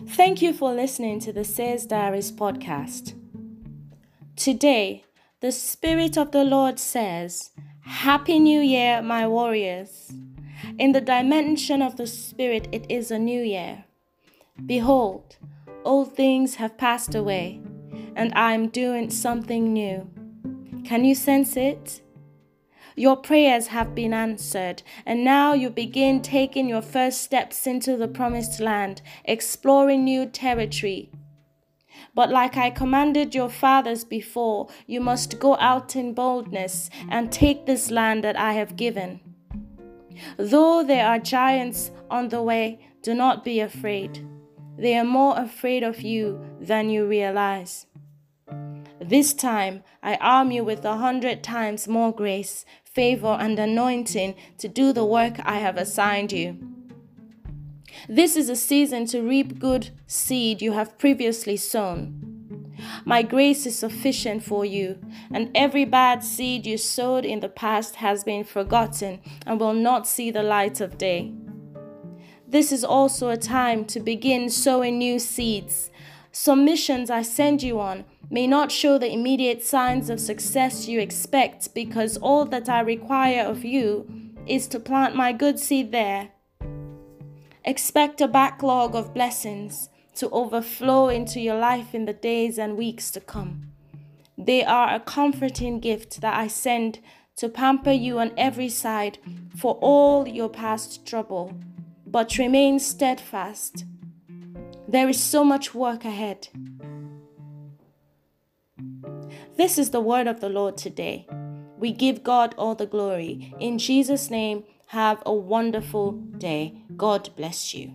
Thank you for listening to the Seers Diaries podcast. Today, the Spirit of the Lord says, Happy New Year, my warriors. In the dimension of the Spirit, it is a new year. Behold, old things have passed away, and I am doing something new. Can you sense it? Your prayers have been answered, and now you begin taking your first steps into the promised land, exploring new territory. But like I commanded your fathers before, you must go out in boldness and take this land that I have given. Though there are giants on the way, do not be afraid. They are more afraid of you than you realize. This time I arm you with a hundred times more grace, favor, and anointing to do the work I have assigned you. This is a season to reap good seed you have previously sown. My grace is sufficient for you, and every bad seed you sowed in the past has been forgotten and will not see the light of day. This is also a time to begin sowing new seeds. Some missions I send you on may not show the immediate signs of success you expect because all that I require of you is to plant my good seed there. Expect a backlog of blessings to overflow into your life in the days and weeks to come. They are a comforting gift that I send to pamper you on every side for all your past trouble. But remain steadfast. There is so much work ahead. This is the word of the Lord today. We give God all the glory. In Jesus' name, have a wonderful day. God bless you.